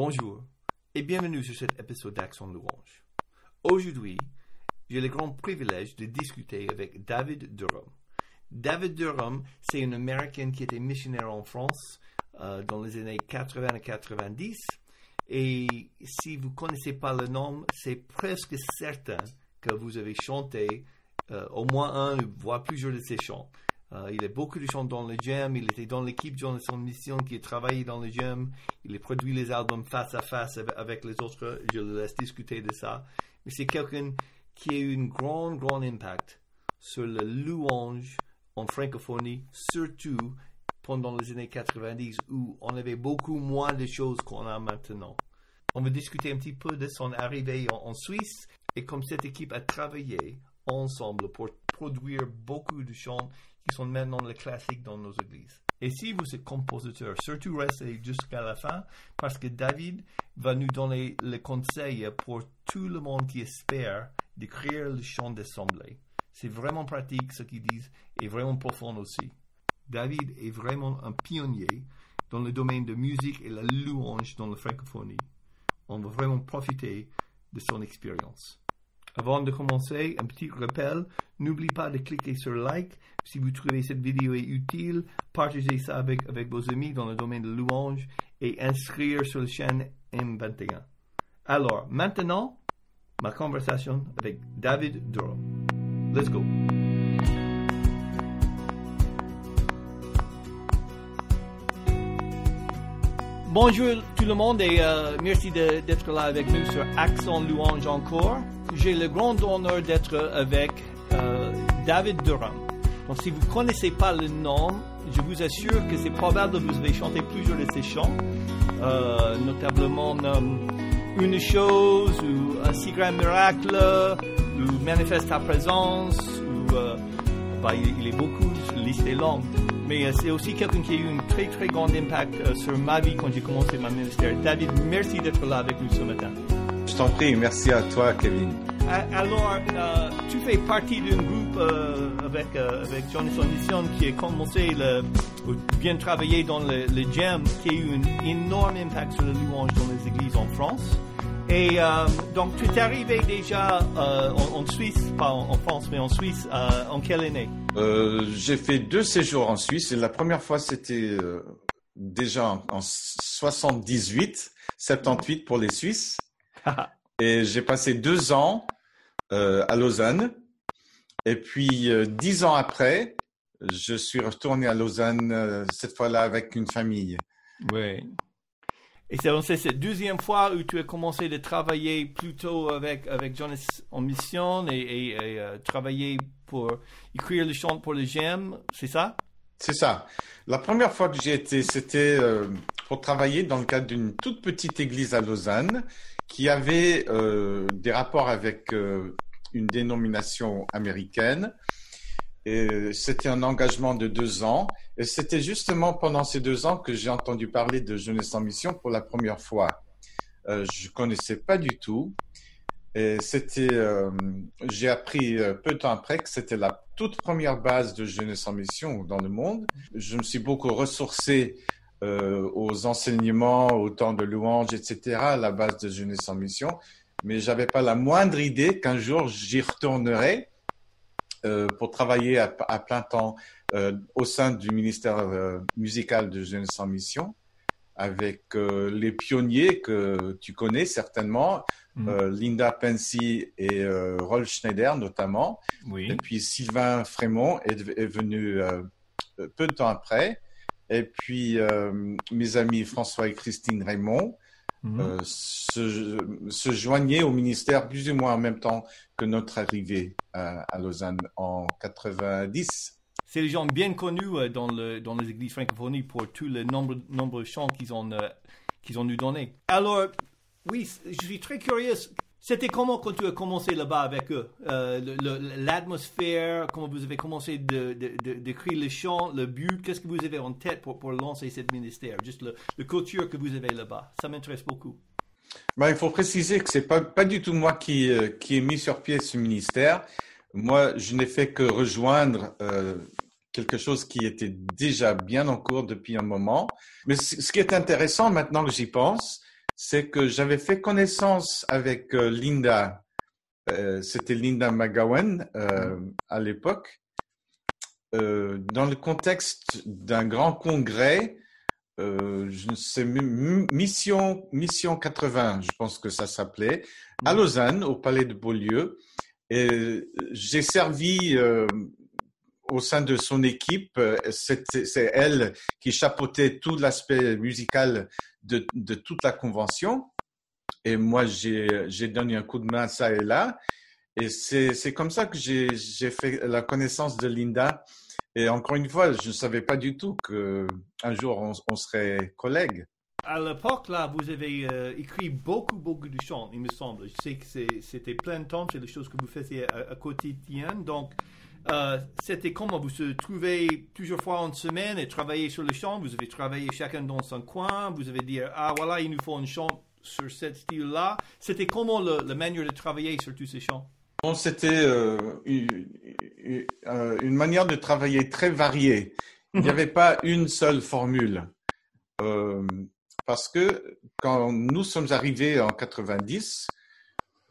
Bonjour et bienvenue sur cet épisode d'Action Louange. Aujourd'hui, j'ai le grand privilège de discuter avec David Durham. David Durham, c'est un Américain qui était missionnaire en France euh, dans les années 80 et 90. Et si vous ne connaissez pas le nom, c'est presque certain que vous avez chanté euh, au moins un, voire plusieurs de ses chants. Euh, il a beaucoup de chants dans le jam. Il était dans l'équipe Jonathan Mission qui a travaillé dans le jam. Il a produit les albums face à face avec les autres. Je le laisse discuter de ça. Mais c'est quelqu'un qui a eu un grand, grand impact sur le louange en francophonie, surtout pendant les années 90 où on avait beaucoup moins de choses qu'on a maintenant. On va discuter un petit peu de son arrivée en Suisse et comme cette équipe a travaillé ensemble pour produire beaucoup de chants qui sont maintenant les classiques dans nos églises. Et si vous êtes compositeur, surtout restez jusqu'à la fin parce que David va nous donner le conseil pour tout le monde qui espère d'écrire le chant d'assemblée. C'est vraiment pratique ce qu'ils disent et vraiment profond aussi. David est vraiment un pionnier dans le domaine de musique et la louange dans la francophonie. On va vraiment profiter de son expérience. Avant de commencer, un petit rappel, n'oubliez pas de cliquer sur like si vous trouvez cette vidéo utile, partagez ça avec, vos amis dans le domaine de louange et inscrire sur la chaîne M21. Alors, maintenant, ma conversation avec David Durham. Let's go. Bonjour tout le monde et euh, merci d'être là avec nous sur Accent Louange encore. J'ai le grand honneur d'être avec euh, David Durham. Donc si vous ne connaissez pas le nom, je vous assure que c'est probable que vous avez chanté plusieurs de ces chants, euh, notamment Une chose ou Un si grand miracle ou Manifeste ta présence bah, il, est beaucoup, la liste est longue mais euh, c'est aussi quelqu'un qui a eu un très très grand impact euh, sur ma vie quand j'ai commencé ma ministère. David, merci d'être là avec nous ce matin. Je t'en prie, merci à toi, Kevin. Alors, euh, tu fais partie d'un groupe avec, avec Jonathan Mission qui a commencé le, bien travaillé dans le, le jam, qui a eu un énorme impact sur le louange dans les églises en France. Et euh, donc, tu es arrivé déjà euh, en, Suisse, pas en, France, mais en Suisse, euh, en quelle année? J'ai fait deux séjours en Suisse. Et la première fois, c'était déjà en, en, 78, 78 pour les Suisses. et j'ai passé deux ans à Lausanne. Et puis, dix ans après, je suis retourné à Lausanne, cette fois-là avec une famille. Oui. Et c'est cette deuxième fois où tu as commencé de travailler plutôt avec, avec Jonas en mission et, euh, travailler pour écrire le chant pour le GEM, c'est ça? C'est ça. La première fois que j'ai été, c'était euh, pour travailler dans le cadre d'une toute petite église à Lausanne qui avait euh, des rapports avec une dénomination américaine c'était un engagement de deux ans. Et c'était justement pendant ces deux ans que j'ai entendu parler de Jeunesse en Mission pour la première fois. Euh, je connaissais pas du tout. Et c'était, euh, j'ai appris euh, peu de temps après que c'était la toute première base de Jeunesse en Mission dans le monde. Je me suis beaucoup ressourcé euh, aux enseignements, au temps de louange, etc., à la base de Jeunesse en Mission. Mais j'avais pas la moindre idée qu'un jour j'y retournerais euh, pour travailler à, plein temps euh, au sein du ministère euh, musical de Jeunesse en Mission avec les pionniers que tu connais certainement, mm. Linda Pensy et Rolf Schneider notamment. Oui. Et puis Sylvain Frémont est, est venu peu de temps après. Et puis mes amis François et Christine Raymond. Mhm. Euh, se, se, joignaient au ministère plus ou moins en même temps que notre arrivée à, Lausanne en 90. C'est des gens bien connus euh, dans, le, dans les églises francophones pour tous les nombreux, nombreux chants qu'ils ont, euh, qu'ils ont nous donnés. Alors, oui, je suis très curieux. C'était comment quand tu as commencé là-bas avec eux euh, L'atmosphère, comment vous avez commencé d'écrire de, les chants, le but, qu'est-ce que vous avez en tête pour, lancer ce ministère Juste le, culture que vous avez là-bas? Ça m'intéresse beaucoup. Ben, il faut préciser que c'est pas, pas du tout moi qui, euh, qui ai mis sur pied ce ministère. Moi, je n'ai fait que rejoindre euh, quelque chose qui était déjà bien en cours depuis un moment. Mais ce qui est intéressant maintenant que j'y pense, c'est que j'avais fait connaissance avec euh, Linda. Euh, C'était Linda McGowan euh, à l'époque. Euh, dans le contexte d'un grand congrès, euh, je ne sais, Mission, Mission 80, je pense que ça s'appelait, à Lausanne, au Palais de Beaulieu. Et j'ai servi euh, au sein de son équipe. C'est elle qui chapeautait tout l'aspect musical de, toute la convention. Et moi, j'ai donné un coup de main ça et là. Et c'est comme ça que j'ai fait la connaissance de Linda. Et encore une fois, je ne savais pas du tout qu'un jour on, on, serait collègues. À l'époque, là, vous avez euh, écrit beaucoup, beaucoup de chants, il me semble. Je sais que c'était plein de temps, c'est des choses que vous faisiez à, à quotidien. Donc, euh, c'était comment vous se trouvez plusieurs fois en semaine et travailler sur le chant. Vous avez travaillé chacun dans son coin. Vous avez dit, ah voilà, il nous faut un chant sur ce style-là. C'était comment le, la manière de travailler sur tous ces chants Bon, c'était euh, une, euh, une, manière de travailler très variée. Il n'y mhm. avait pas une seule formule. Euh, parce que quand nous sommes arrivés en 90,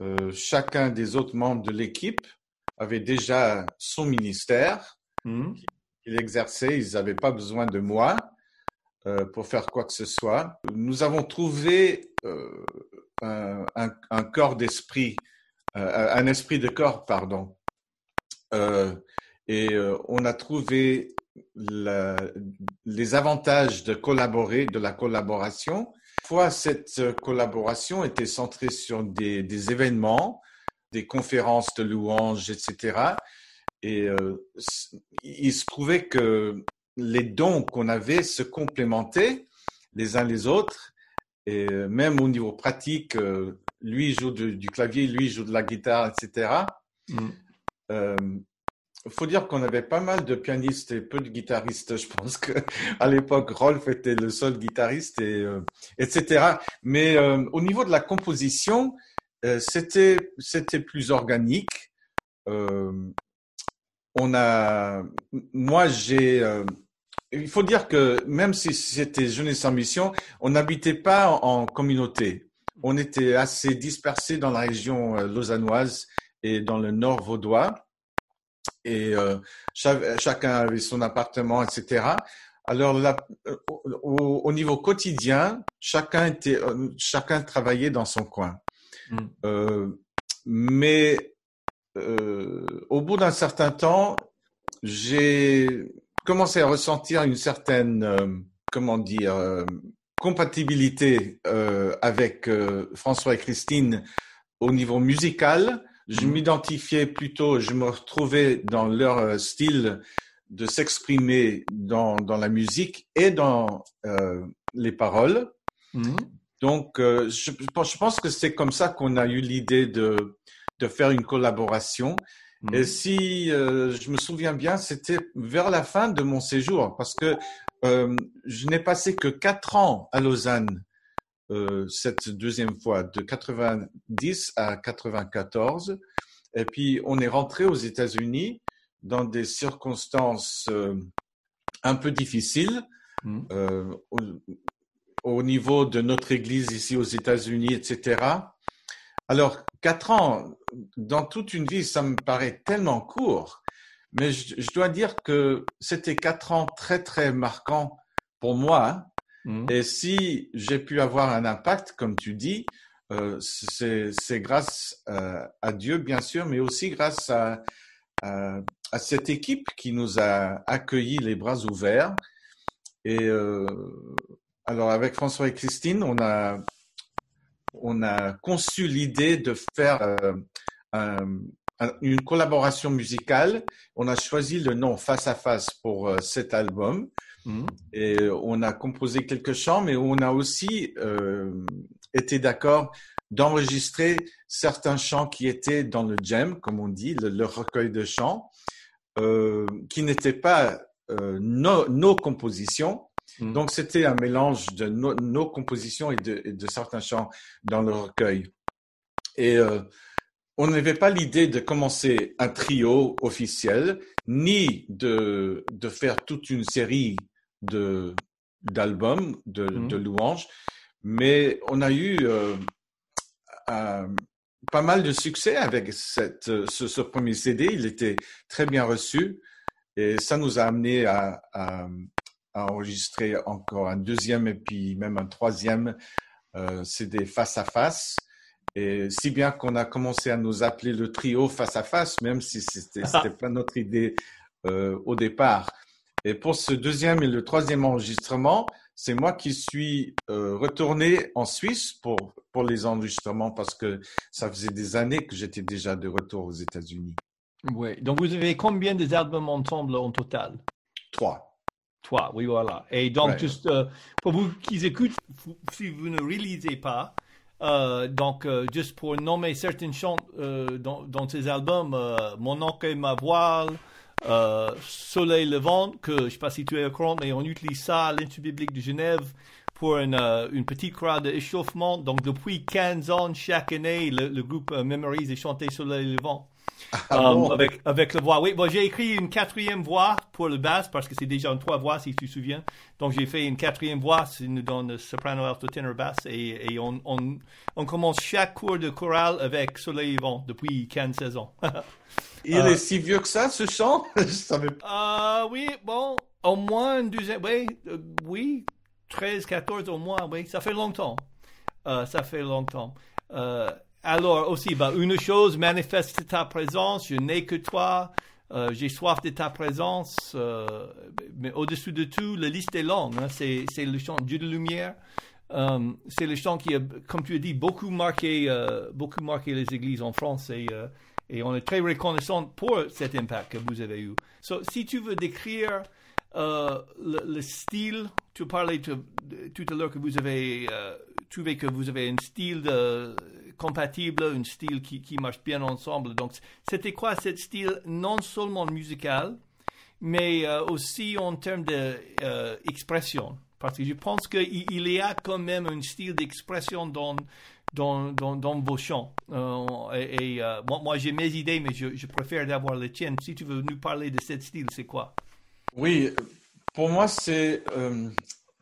euh, chacun des autres membres de l'équipe avait déjà son ministère mmh. qu'il exerçait. Ils n'avaient pas besoin de moi euh, pour faire quoi que ce soit. Nous avons trouvé euh, un, un, un, corps d'esprit, euh, un esprit de corps, pardon. Euh, et euh, on a trouvé la, les avantages de collaborer, de la collaboration. Fois cette collaboration était centrée sur des, des événements des conférences de louanges, etc. Et euh, il se trouvait que les dons qu'on avait se complémentaient les uns les autres. Et euh, même au niveau pratique, euh, lui joue du clavier, lui joue de la guitare, etc. Mm. Euh, faut dire qu'on avait pas mal de pianistes et peu de guitaristes. Je pense que à l'époque, Rolf était le seul guitariste, et, etc. Mais au niveau de la composition, c'était c'était plus organique. Euh, on a, moi j'ai, euh, il faut dire que même si c'était jeunesse en mission, on n'habitait pas en, communauté. On était assez dispersés dans la région lausannoise et dans le nord vaudois. Et euh, chacun avait son appartement, etc. Alors là, au, au, niveau quotidien, chacun était, chacun travaillait dans son coin. Mm. Euh, mais euh, au bout d'un certain temps, j'ai commencé à ressentir une certaine, euh, comment dire, euh, compatibilité euh, avec François et Christine au niveau musical. Je mm. m'identifiais plutôt, je me retrouvais dans leur style de s'exprimer dans, dans la musique et dans les paroles. Mmh. Donc, euh, je, je, pense que c'est comme ça qu'on a eu l'idée de, de faire une collaboration. Mmh. Et si euh, je me souviens bien, c'était vers la fin de mon séjour, parce que euh, je n'ai passé que quatre ans à Lausanne euh, cette deuxième fois, de 90 à 94. Et puis, on est rentré aux États-Unis dans des circonstances euh, un peu difficiles. Mmh au niveau de notre Église ici aux États-Unis, etc. Alors, quatre ans, dans toute une vie, ça me paraît tellement court, mais je, je dois dire que c'était quatre ans très, très marquants pour moi. Mmh. Et si j'ai pu avoir un impact, comme tu dis, euh, c'est grâce euh, à Dieu, bien sûr, mais aussi grâce à, à, à, cette équipe qui nous a accueillis les bras ouverts. Et euh, alors, avec François et Christine, on a, on a conçu l'idée de faire euh, un, une collaboration musicale. On a choisi le nom Face à Face pour euh, cet album. Mmh. Et on a composé quelques chants, mais on a aussi euh, été d'accord d'enregistrer certains chants qui étaient dans le jam, comme on dit, le, le recueil de chants, qui n'étaient pas nos, nos compositions, Mm. Donc, c'était un mélange de no, nos compositions et de, et de, certains chants dans le recueil. Et euh, on n'avait pas l'idée de commencer un trio officiel, ni de, de faire toute une série de d'albums, de, mm. de, louanges, mais on a eu pas mal de succès avec cette, ce, ce, premier CD. Il était très bien reçu et ça nous a amené à, à, à enregistrer encore un deuxième et puis même un troisième euh, CD face à face. Et si bien qu'on a commencé à nous appeler le trio face à face, même si c'était n'était pas notre idée euh, au départ. Et pour ce deuxième et le troisième enregistrement, c'est moi qui suis euh, retourné en Suisse pour, pour les enregistrements parce que ça faisait des années que j'étais déjà de retour aux États-Unis. Oui. Donc, vous avez combien d'albums ensemble en total? Trois. Oui, voilà. Et donc, juste euh, pour vous qui écoutent, si vous ne réalisez pas, euh, donc, juste pour nommer certaines chants dans, dans, ces albums, Mon oncle et ma voile, euh, Soleil Levant, que je ne sais pas si tu es au courant, mais on utilise ça à l'Institut biblique de Genève pour une, euh, une petite chorale d'échauffement. Donc, depuis 15 ans, chaque année, le, groupe euh, mémorise et chanter Soleil Levant. Ah avec, avec la voix. Oui, bon, j'ai écrit une quatrième voix pour le basse parce que c'est déjà une trois voix, si tu te souviens. Donc, j'ai fait une quatrième voix, ça nous donne soprano, alto, ténor, basse. Et, et on, on, on, commence chaque cours de chorale avec Soleil Levant depuis 15-16 ans. Il est euh, si vieux que ça, ce chant? Savais. Euh, oui, bon, au moins une douzaine, oui, euh, oui, 13, 14 au moins, oui, ça fait longtemps. ça fait longtemps. Alors aussi, bah, une chose, manifeste ta présence, je n'ai que toi, j'ai soif de ta présence, mais au-dessus de tout, la liste est longue. Hein, c'est, le chant Dieu de lumière. c'est le chant qui a, comme tu as dit, beaucoup marqué, beaucoup marqué les églises en France et et on est très reconnaissant pour cet impact que vous avez eu. So, si tu veux décrire euh, le, style, tu parlais tout, à l'heure que vous avez euh, trouvé que vous avez un style de, compatible, un style qui, qui marche bien ensemble. Donc, c'était quoi ce style non seulement musical, mais euh, aussi en termes d'expression Parce que je pense qu'il il y a quand même un style d'expression dans dans, dans, vos chants. Euh, et, euh, moi, j'ai mes idées, mais je, préfère d'avoir les tiennes. Si tu veux nous parler de ce style, c'est quoi? Oui, pour moi, c'est. Euh,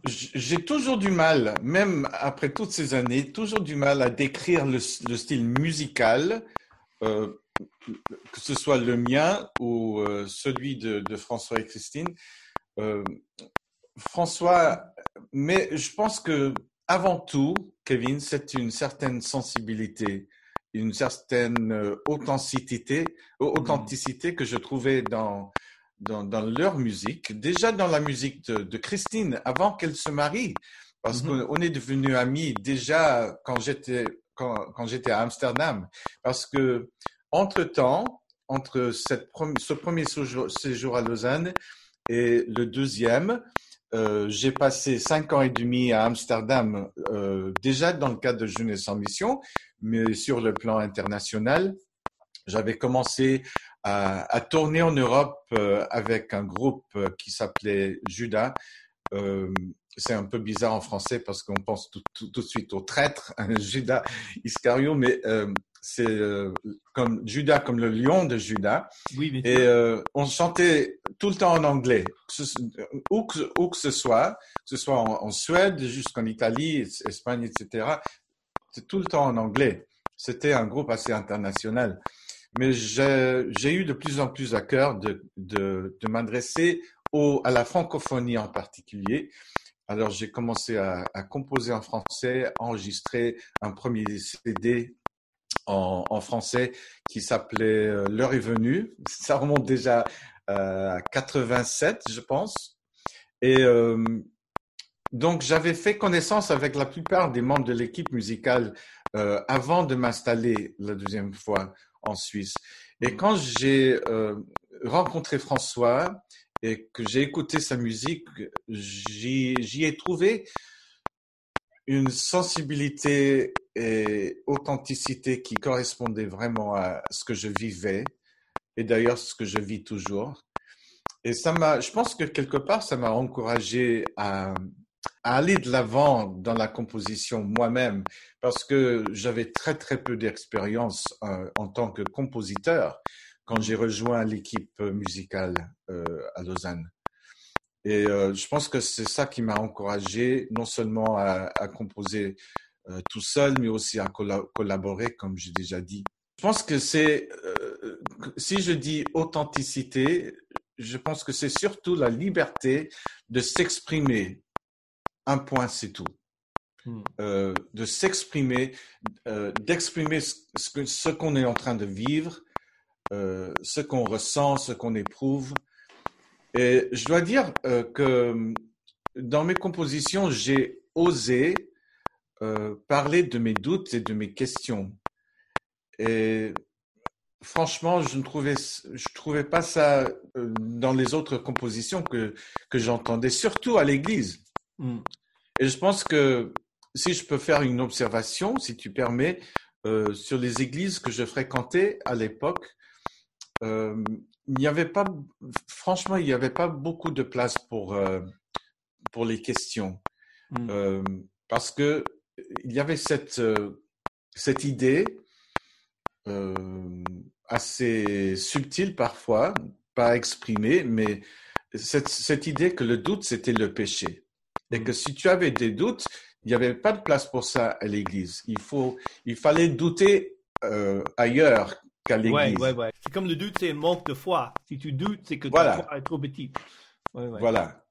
j'ai toujours du mal, même après toutes ces années, toujours du mal à décrire le, style musical, que ce soit le mien ou celui de, de, François et Christine. François, mais je pense que avant tout, Kevin, c'est une certaine sensibilité, une certaine euh, authenticité, authenticité que je trouvais dans, dans, leur musique, déjà dans la musique de, Christine, avant qu'elle se marie, parce mm-hmm. qu'on est devenus amis déjà quand j'étais quand, quand j'étais à Amsterdam, parce que entre temps, entre cette, ce premier séjour à Lausanne et le deuxième, euh, j'ai passé cinq ans et demi à Amsterdam, euh, déjà dans le cadre de Jeunesse en Mission, mais sur le plan international. J'avais commencé à, tourner en Europe euh, avec un groupe qui s'appelait Judas. c'est un peu bizarre en français parce qu'on pense tout, de suite au traître, Judas Iscario, mais c'est euh, comme Judas, comme le lion de Judas. Oui, Et euh, on chantait tout le temps en anglais, où que, où que ce soit, que ce soit en, Suède, jusqu'en Italie, Espagne, etc. C'est tout le temps en anglais. C'était un groupe assez international. Mais j'ai eu de plus en plus à cœur de, m'adresser à la francophonie en particulier. Alors j'ai commencé à, à, composer en français, enregistrer un premier CD en, français qui s'appelait euh, L'heure est venue. Ça remonte déjà euh, à 87, je pense. Et euh, donc, j'avais fait connaissance avec la plupart des membres de l'équipe musicale avant de m'installer la deuxième fois en Suisse. Et quand j'ai rencontré François et que j'ai écouté sa musique, j'y ai trouvé une sensibilité et authenticité qui correspondait vraiment à ce que je vivais et d'ailleurs ce que je vis toujours. Et ça m'a, je pense que quelque part, ça m'a encouragé à, à, aller de l'avant dans la composition moi-même parce que j'avais très très peu d'expérience euh, en tant que compositeur quand j'ai rejoint l'équipe musicale euh, à Lausanne. Et je pense que c'est ça qui m'a encouragé, non seulement à, composer tout seul, mais aussi à collaborer, comme j'ai déjà dit. Je pense que c'est, si je dis authenticité, je pense que c'est surtout la liberté de s'exprimer. Un point, c'est tout. Hmm. Euh, de s'exprimer, euh, d'exprimer ce, qu'on est en train de vivre, euh, ce qu'on ressent, ce qu'on éprouve. Et je dois dire que dans mes compositions, j'ai osé parler de mes doutes et de mes questions. Et franchement, je ne trouvais, je trouvais pas ça dans les autres compositions que, que j'entendais, surtout à l'église. Hmm. Et je pense que si je peux faire une observation, si tu permets, euh, sur les églises que je fréquentais à l'époque, euh, il n'y avait pas, franchement, il n'y avait pas beaucoup de place pour, pour les questions. Hmm. parce que il y avait cette, cette idée assez subtil parfois, pas exprimé, mais cette, cette idée que le doute, c'était le péché. Et que mm. si tu avais des doutes, il n'y avait pas de place pour ça à l'église. Il, faut, il fallait douter euh, ailleurs qu'à l'église. Ouais, ouais, ouais. C'est comme le doute, c'est un manque de foi. Si tu doutes, c'est que ta foi est trop petite. Voilà.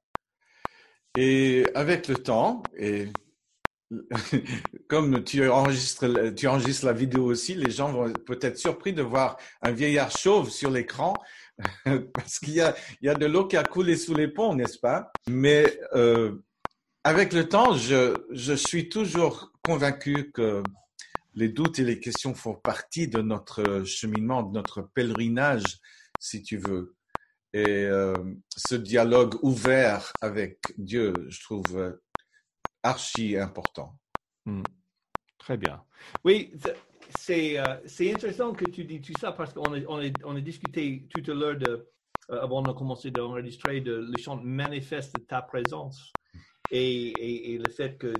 Et avec le temps, et comme tu enregistres, tu enregistres la vidéo aussi, les gens vont peut-être surpris de voir un vieillard chauve sur l'écran parce qu'il y a, il y a de l'eau qui a coulé sous les ponts, n'est-ce pas? Mais euh, avec le temps, je, suis toujours convaincu que les doutes et les questions font partie de notre cheminement, de notre pèlerinage, si tu veux. Et euh, ce dialogue ouvert avec Dieu, je trouve archi important. Hmm. Très bien. Oui, c'est euh, c'est intéressant que tu dis tout ça parce qu'on a, discuté tout à l'heure euh, avant de commencer d'enregistrer, de le chant manifeste ta présence. Et, le fait que,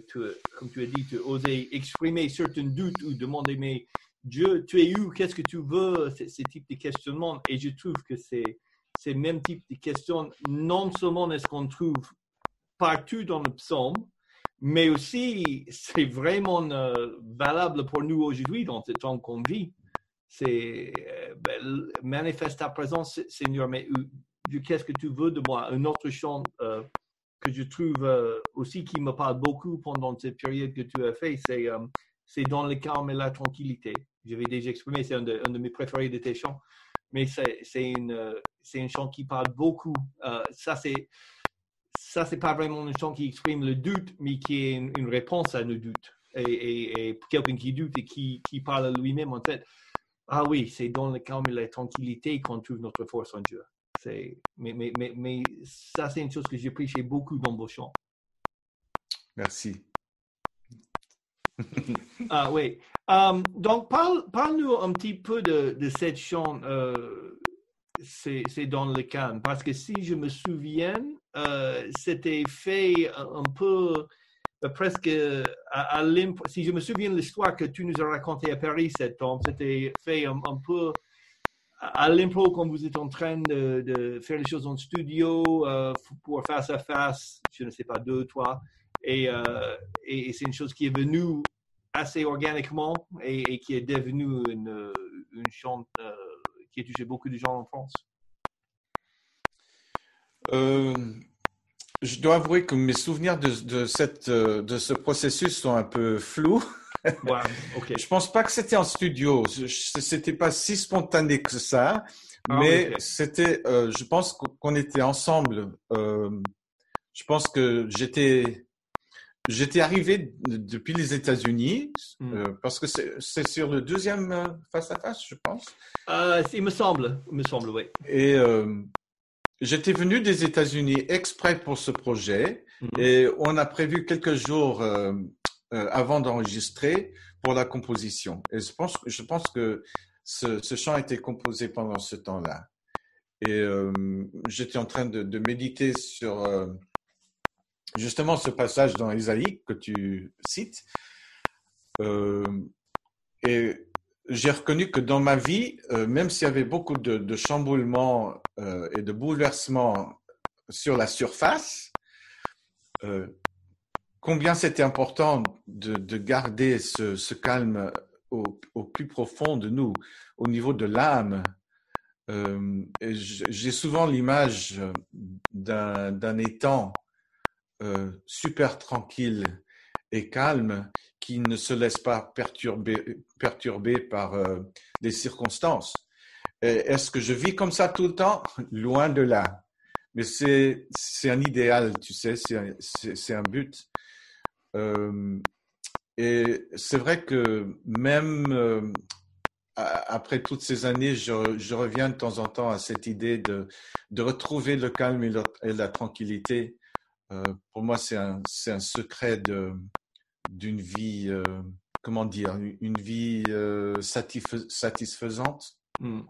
comme tu as dit, tu osais exprimer certains doutes ou demander, mais Dieu, tu es où, qu'est-ce que tu veux, ces types de questionnements. Et je trouve que c'est ces mêmes types de questions, non seulement est-ce qu'on trouve partout dans le psaume, mais aussi c'est vraiment euh, valable pour nous aujourd'hui dans ce temps qu'on vit. C'est euh, ben, manifeste ta présence, Seigneur, mais euh, qu'est-ce que tu veux de moi? Un autre chant que je trouve aussi qui me parle beaucoup pendant cette période que tu as fait, c'est c'est dans le calme et la tranquillité. J'avais déjà exprimé, c'est un, de, mes préférés de tes chants, mais c'est une, c'est un chant qui parle beaucoup. ça, c'est ça, c'est pas vraiment une chanson qui exprime le doute, mais qui est une, réponse à nos doutes. Et, quelqu'un qui doute et qui, qui parle à lui-même en tête. Ah oui, c'est dans le calme et la tranquillité qu'on trouve notre force en Dieu. Mais, mais, mais, mais ça, c'est une chose que j'ai prêché beaucoup dans vos chants. Merci. ah oui. Um, donc, parle, parle-nous un petit peu de, de cette chant. Euh, c'est dans le calme. Parce que si je me souviens, euh, c'était fait un peu euh, presque à, à si je me souviens de l'histoire que tu nous as racontée à Paris cet homme, c'était fait un, peu à l'impro quand vous êtes en train de, faire les choses en studio euh, pour face à face, je ne sais pas, deux, trois. Et, et c'est une chose qui est venue assez organiquement et, qui est devenue une, une chante qui a touché beaucoup de gens en France euh, Je dois avouer que mes souvenirs euh, de ce processus sont un peu flous. Ouais, okay. Je pense pas que c'était en studio. C'était pas si spontané que ça, ah, mais c'était. Euh, je pense qu'on était ensemble. Euh, je pense que j'étais J'étais arrivé depuis les États-Unis hmm. euh, parce que c'est sur le deuxième face à face, je pense. Il me semble, il me semble, oui. Et j'étais venu des États-Unis exprès pour ce projet hmm. et on a prévu quelques jours avant d'enregistrer pour la composition. Et je pense, que ce, chant a été composé pendant ce temps-là. Et j'étais en train de, de méditer sur justement ce passage dans Isaïe que tu cites. Euh, et j'ai reconnu que dans ma vie, euh, même s'il y avait beaucoup de, chamboulements euh, et de bouleversements sur la surface, euh, combien c'était important de, de, garder ce, ce calme au, au, plus profond de nous, au niveau de l'âme. Euh, J'ai souvent l'image d'un étang euh, super tranquille et calme qui ne se laisse pas perturber, perturber par euh, des circonstances. Est-ce que je vis comme ça tout le temps? Loin de là. Mais c'est un idéal, tu sais, c'est un, un, but. Euh, et c'est vrai que même euh, après toutes ces années, je, reviens de temps en temps à cette idée de, retrouver le calme et, la tranquillité. Euh, pour moi, c'est un, secret d'une vie, comment dire, une vie satisfaisante. Hmm.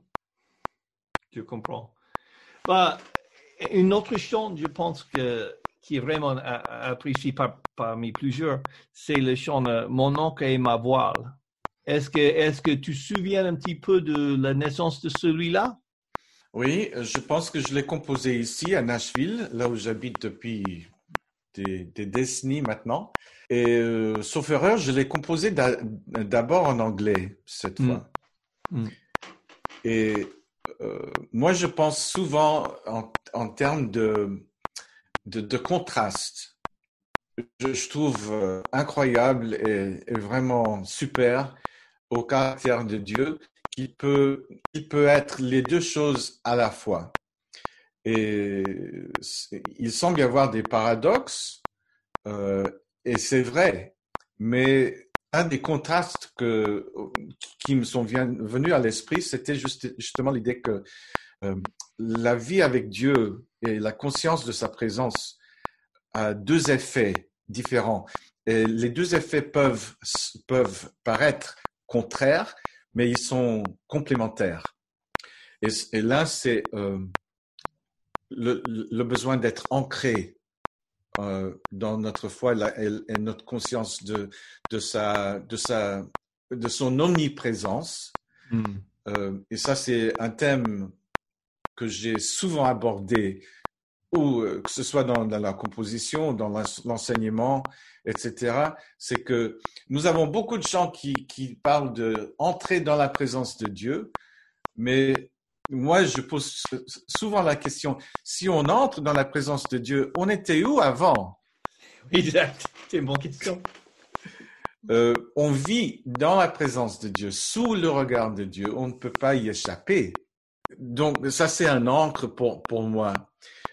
Je comprends. Bah, une autre chose, je pense que qui est vraiment apprécié par, parmi plusieurs, c'est le chant Mon oncle et ma voile. Est-ce que, est-ce que tu te souviens un petit peu de la naissance de celui-là? Oui, je pense que je l'ai composé ici à Nashville, là où j'habite depuis des, des, décennies maintenant. Et euh, sauf erreur, je l'ai composé d'abord en anglais cette hmm. fois. Mm. Et euh, moi, je pense souvent en, en termes de, de, de, contraste. Je, trouve euh, incroyable et, vraiment super au caractère de Dieu qui peut, peut être les deux choses à la fois. Et il semble y avoir des paradoxes, euh, et c'est vrai, mais un des contrastes que, qui me sont venus à l'esprit, c'était juste, justement l'idée que euh, la vie avec Dieu et la conscience de sa présence a deux effets différents. Et les deux effets peuvent, peuvent paraître contraires, mais ils sont complémentaires. Et, et l'un, c'est euh, le, le, besoin d'être ancré euh, dans notre foi et, et, notre conscience de, de, sa, de, sa, de son omniprésence. Mm. Euh, et ça, c'est un thème que j'ai souvent abordé, ou euh, que ce soit dans, dans la composition, dans l'enseignement, etc. C'est que nous avons beaucoup de gens qui, qui parlent de entrer dans la présence de Dieu, mais moi, je pose souvent la question, si on entre dans la présence de Dieu, on était où avant? Exact, c'est une bonne question. Euh, on vit dans la présence de Dieu, sous le regard de Dieu, on ne peut pas y échapper. Donc, ça, c'est un encre pour, pour moi.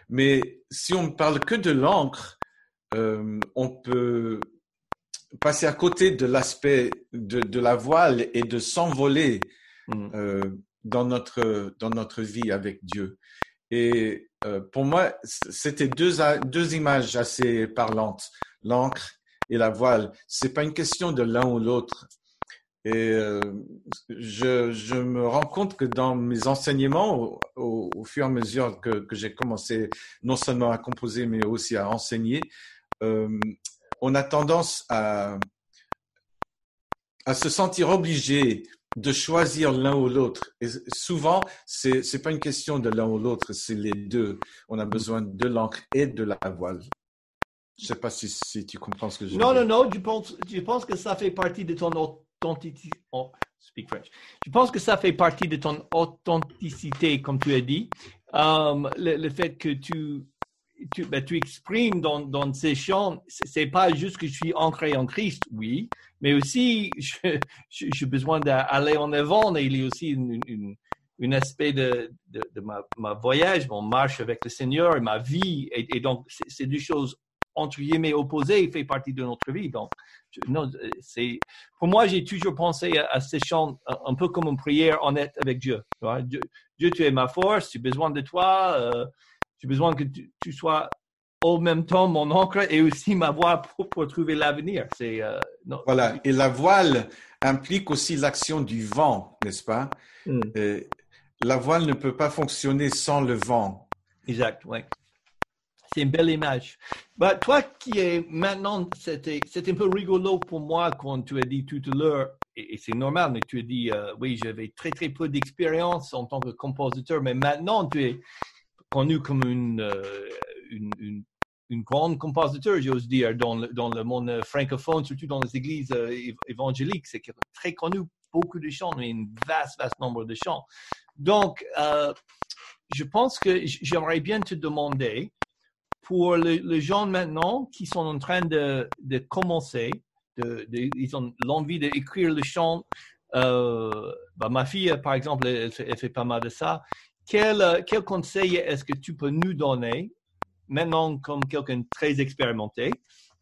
Mais si on ne parle que de l'encre, euh, on peut passer à côté de l'aspect de, de, la voile et de s'envoler. Mmh. Euh, dans notre, dans notre vie avec Dieu. Et euh, pour moi, c'était deux, deux images assez parlantes, l'encre et la voile. C'est pas une question de l'un ou l'autre. Et euh, je, je, me rends compte que dans mes enseignements, au, au, fur et à mesure que, que j'ai commencé non seulement à composer, mais aussi à enseigner, euh, on a tendance à, à se sentir obligé de choisir l'un ou l'autre. Et souvent, c'est c'est pas une question de l'un ou l'autre, c'est les deux. On a besoin de l'encre et de la voile. Je sais pas si, si tu comprends ce que je veux non, dire. Non, non, non, je pense, je pense que ça fait partie de ton Oh, speak French. Je pense que ça fait partie de ton authenticité, comme tu as dit. Um, le, fait que tu, ben, tu exprimes dans, dans ces chants, c'est pas juste que je suis ancré en Christ, oui, mais aussi j'ai besoin d'aller en avant il y a aussi une, une, aspect de, de, ma, voyage, mon marche avec le Seigneur et ma vie. Et, et donc, c'est deux choses entre guillemets opposées, il fait partie de notre vie. Donc, non, c'est pour moi, j'ai toujours pensé à, à, ces chants un peu comme une prière honnête avec Dieu. Dieu. Dieu, tu es ma force, j'ai besoin de toi. Euh, j'ai besoin que tu, tu, sois au même temps mon encre et aussi ma voix pour, pour trouver l'avenir. C'est euh, voilà. Et la voile implique aussi l'action du vent, n'est-ce pas? Mm. et La voile ne peut pas fonctionner sans le vent. Exact. Oui. C'est une belle image. Bah, toi qui es maintenant, c'était un peu rigolo pour moi quand tu as dit tout à l'heure, et, c'est normal, mais tu as dit, euh, oui, j'avais très très peu d'expérience en tant que compositeur, mais maintenant tu es connu comme une, euh, une, grande compositeur, j'ose dire, dans le, dans le monde francophone, surtout dans les églises euh, évangéliques. C'est très connu, beaucoup de chants, mais un vaste, vaste nombre de chants. Donc, je pense que j'aimerais bien te demander, pour les, gens maintenant qui sont en train de, commencer, ils ont l'envie d'écrire le chant, euh, bah, ma fille, par exemple, elle, fait pas mal de ça. Quel, quel conseil est-ce que tu peux nous donner maintenant comme quelqu'un très expérimenté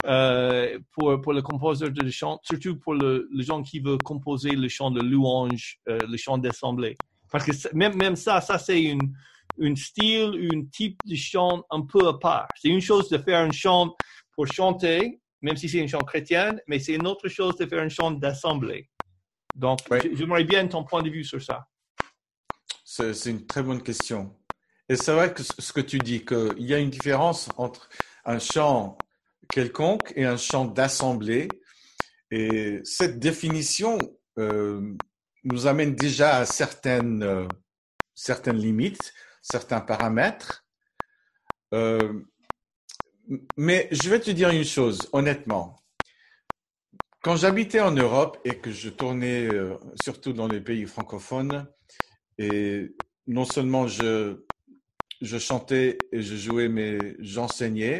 euh, pour, le compositeur de chant, surtout pour le, les gens qui veulent composer le chant de louange, euh, le chant d'assemblée? Parce que même, même ça, ça c'est une, une style, un type de chant un peu à part. C'est une chose de faire un chant pour chanter, même si c'est un chant chrétien, mais c'est une autre chose de faire un chant d'assemblée. Donc, j'aimerais bien ton point de vue sur ça. C'est une très bonne question. Et c'est vrai que ce que tu dis, qu'il y a une différence entre un chant quelconque et un chant d'assemblée. Et cette définition euh, nous amène déjà à certaines, euh, certaines limites, certains paramètres. Euh, mais je vais te dire une chose, honnêtement. Quand j'habitais en Europe et que je tournais surtout dans les pays francophones, et non seulement je chantais et je jouais, mais j'enseignais.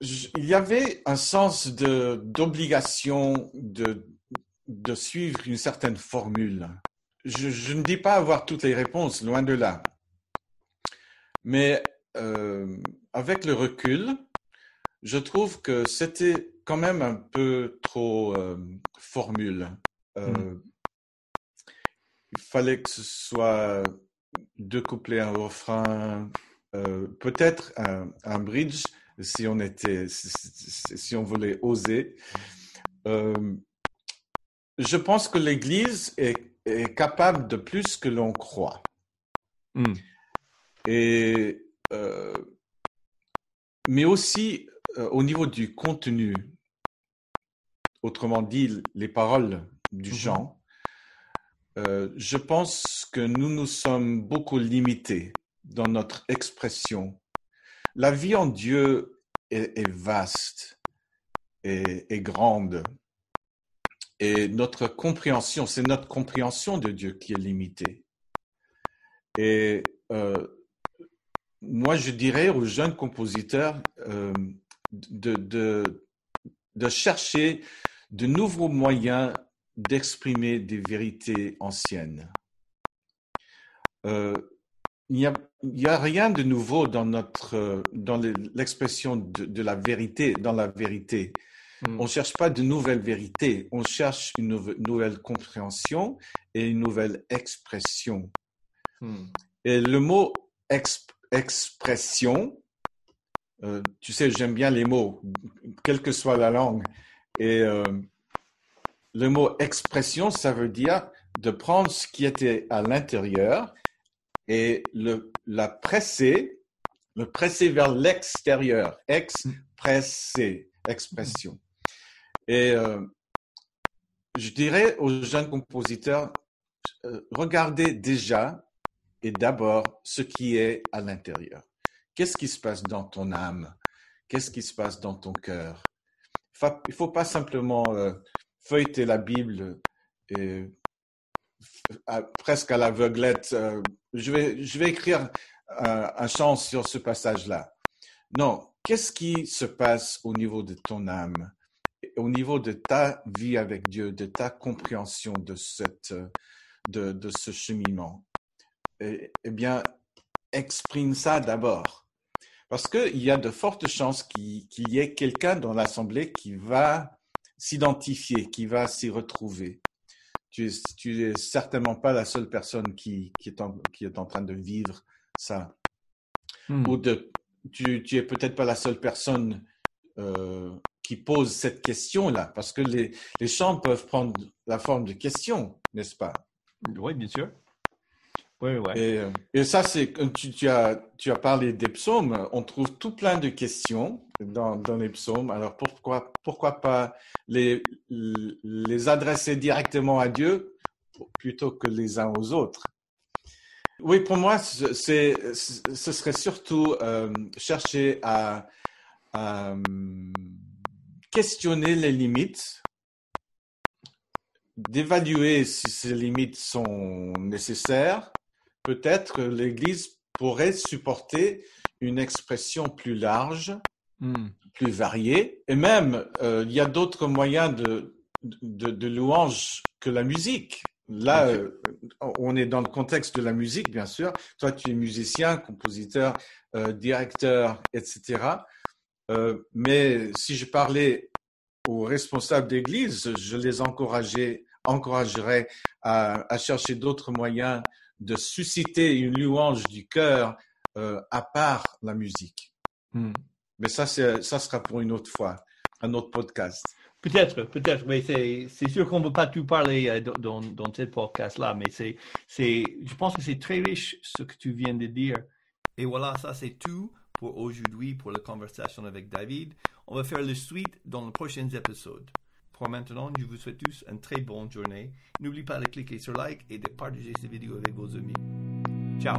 Il y avait un sens d'obligation de, suivre une certaine formule. Je, ne dis pas avoir toutes les réponses, loin de là. Mais euh, avec le recul, je trouve que c'était quand même un peu trop euh, formule. Euh, mm. Il fallait que ce soit deux couplets, un refrain, euh, peut-être un, bridge si on était, si, on voulait oser. Euh, je pense que l'Église est, capable de plus que l'on croit. Hmm. Et euh, mais aussi au niveau du contenu, autrement dit les paroles du chant, euh, je pense que nous nous sommes beaucoup limités dans notre expression. La vie en Dieu est, vaste et, grande. Et notre compréhension, c'est notre compréhension de Dieu qui est limitée. Et euh, moi, je dirais aux jeunes compositeurs euh, de, de, de chercher de nouveaux moyens d'exprimer des vérités anciennes. Euh, il n'y a, rien de nouveau dans dans l'expression de, la vérité, dans la vérité. Hmm. On ne cherche pas de nouvelles vérités, on cherche une nouvelle compréhension et une nouvelle expression. Hmm. Et le mot expression, euh, tu sais, j'aime bien les mots, quelle que soit la langue. Et euh, le mot expression, ça veut dire de prendre ce qui était à l'intérieur et le, la presser, le presser vers l'extérieur. Expresser, expression. Et euh, je dirais aux jeunes compositeurs, euh, regardez déjà et d'abord ce qui est à l'intérieur. Qu'est-ce qui se passe dans ton âme? Qu'est-ce qui se passe dans ton cœur? Il ne faut pas simplement euh, feuilleter la Bible et presque à l'aveuglette. Je, vais, je vais écrire un chant sur ce passage-là. Non, qu'est-ce qui se passe au niveau de ton âme, au niveau de ta vie avec Dieu, de ta compréhension de, cette, de, de ce cheminement eh, eh bien, exprime ça d'abord. Parce qu'il y a de fortes chances qu'il y ait quelqu'un dans l'Assemblée qui va s'identifier, qui va s'y retrouver. Tu es, certainement pas la seule personne qui, est, en, qui est en train de vivre ça. Hmm. Ou de, tu, tu es peut-être pas la seule personne euh, qui pose cette question-là, parce que les, les chants peuvent prendre la forme de questions, n'est-ce pas? Oui, bien sûr. Euh, et, ça, c'est tu, tu, as, tu as parlé des psaumes. On trouve tout plein de questions dans, dans les psaumes. Alors pourquoi, pourquoi pas les, les adresser directement à Dieu plutôt que les uns aux autres? Oui, pour moi, c'est, ce serait surtout euh, chercher à, à, questionner les limites, d'évaluer si ces limites sont nécessaires. Peut-être l'Église pourrait supporter une expression plus large, hmm. plus variée, et même euh, il y a d'autres moyens de, de, de, louange que la musique. Là, euh, on est dans le contexte de la musique, bien sûr. Toi, tu es musicien, compositeur, euh, directeur, etc. mais si je parlais aux responsables d'église, je les encouragerais, encouragerais à, à chercher d'autres moyens de susciter une louange du cœur euh, à part la musique. Hmm. Mais ça, ça sera pour une autre fois, un autre podcast. Peut-être, peut-être, mais c'est sûr qu'on ne peut pas tout parler euh, dans, dans ce podcast-là, mais c'est, je pense que c'est très riche ce que tu viens de dire. Et voilà, ça c'est tout pour aujourd'hui, pour la conversation avec David. On va faire le suite dans les prochains épisodes. Pour maintenant, je vous souhaite tous une très bonne journée. N'oubliez pas de cliquer sur like et de partager cette vidéo avec vos amis. Ciao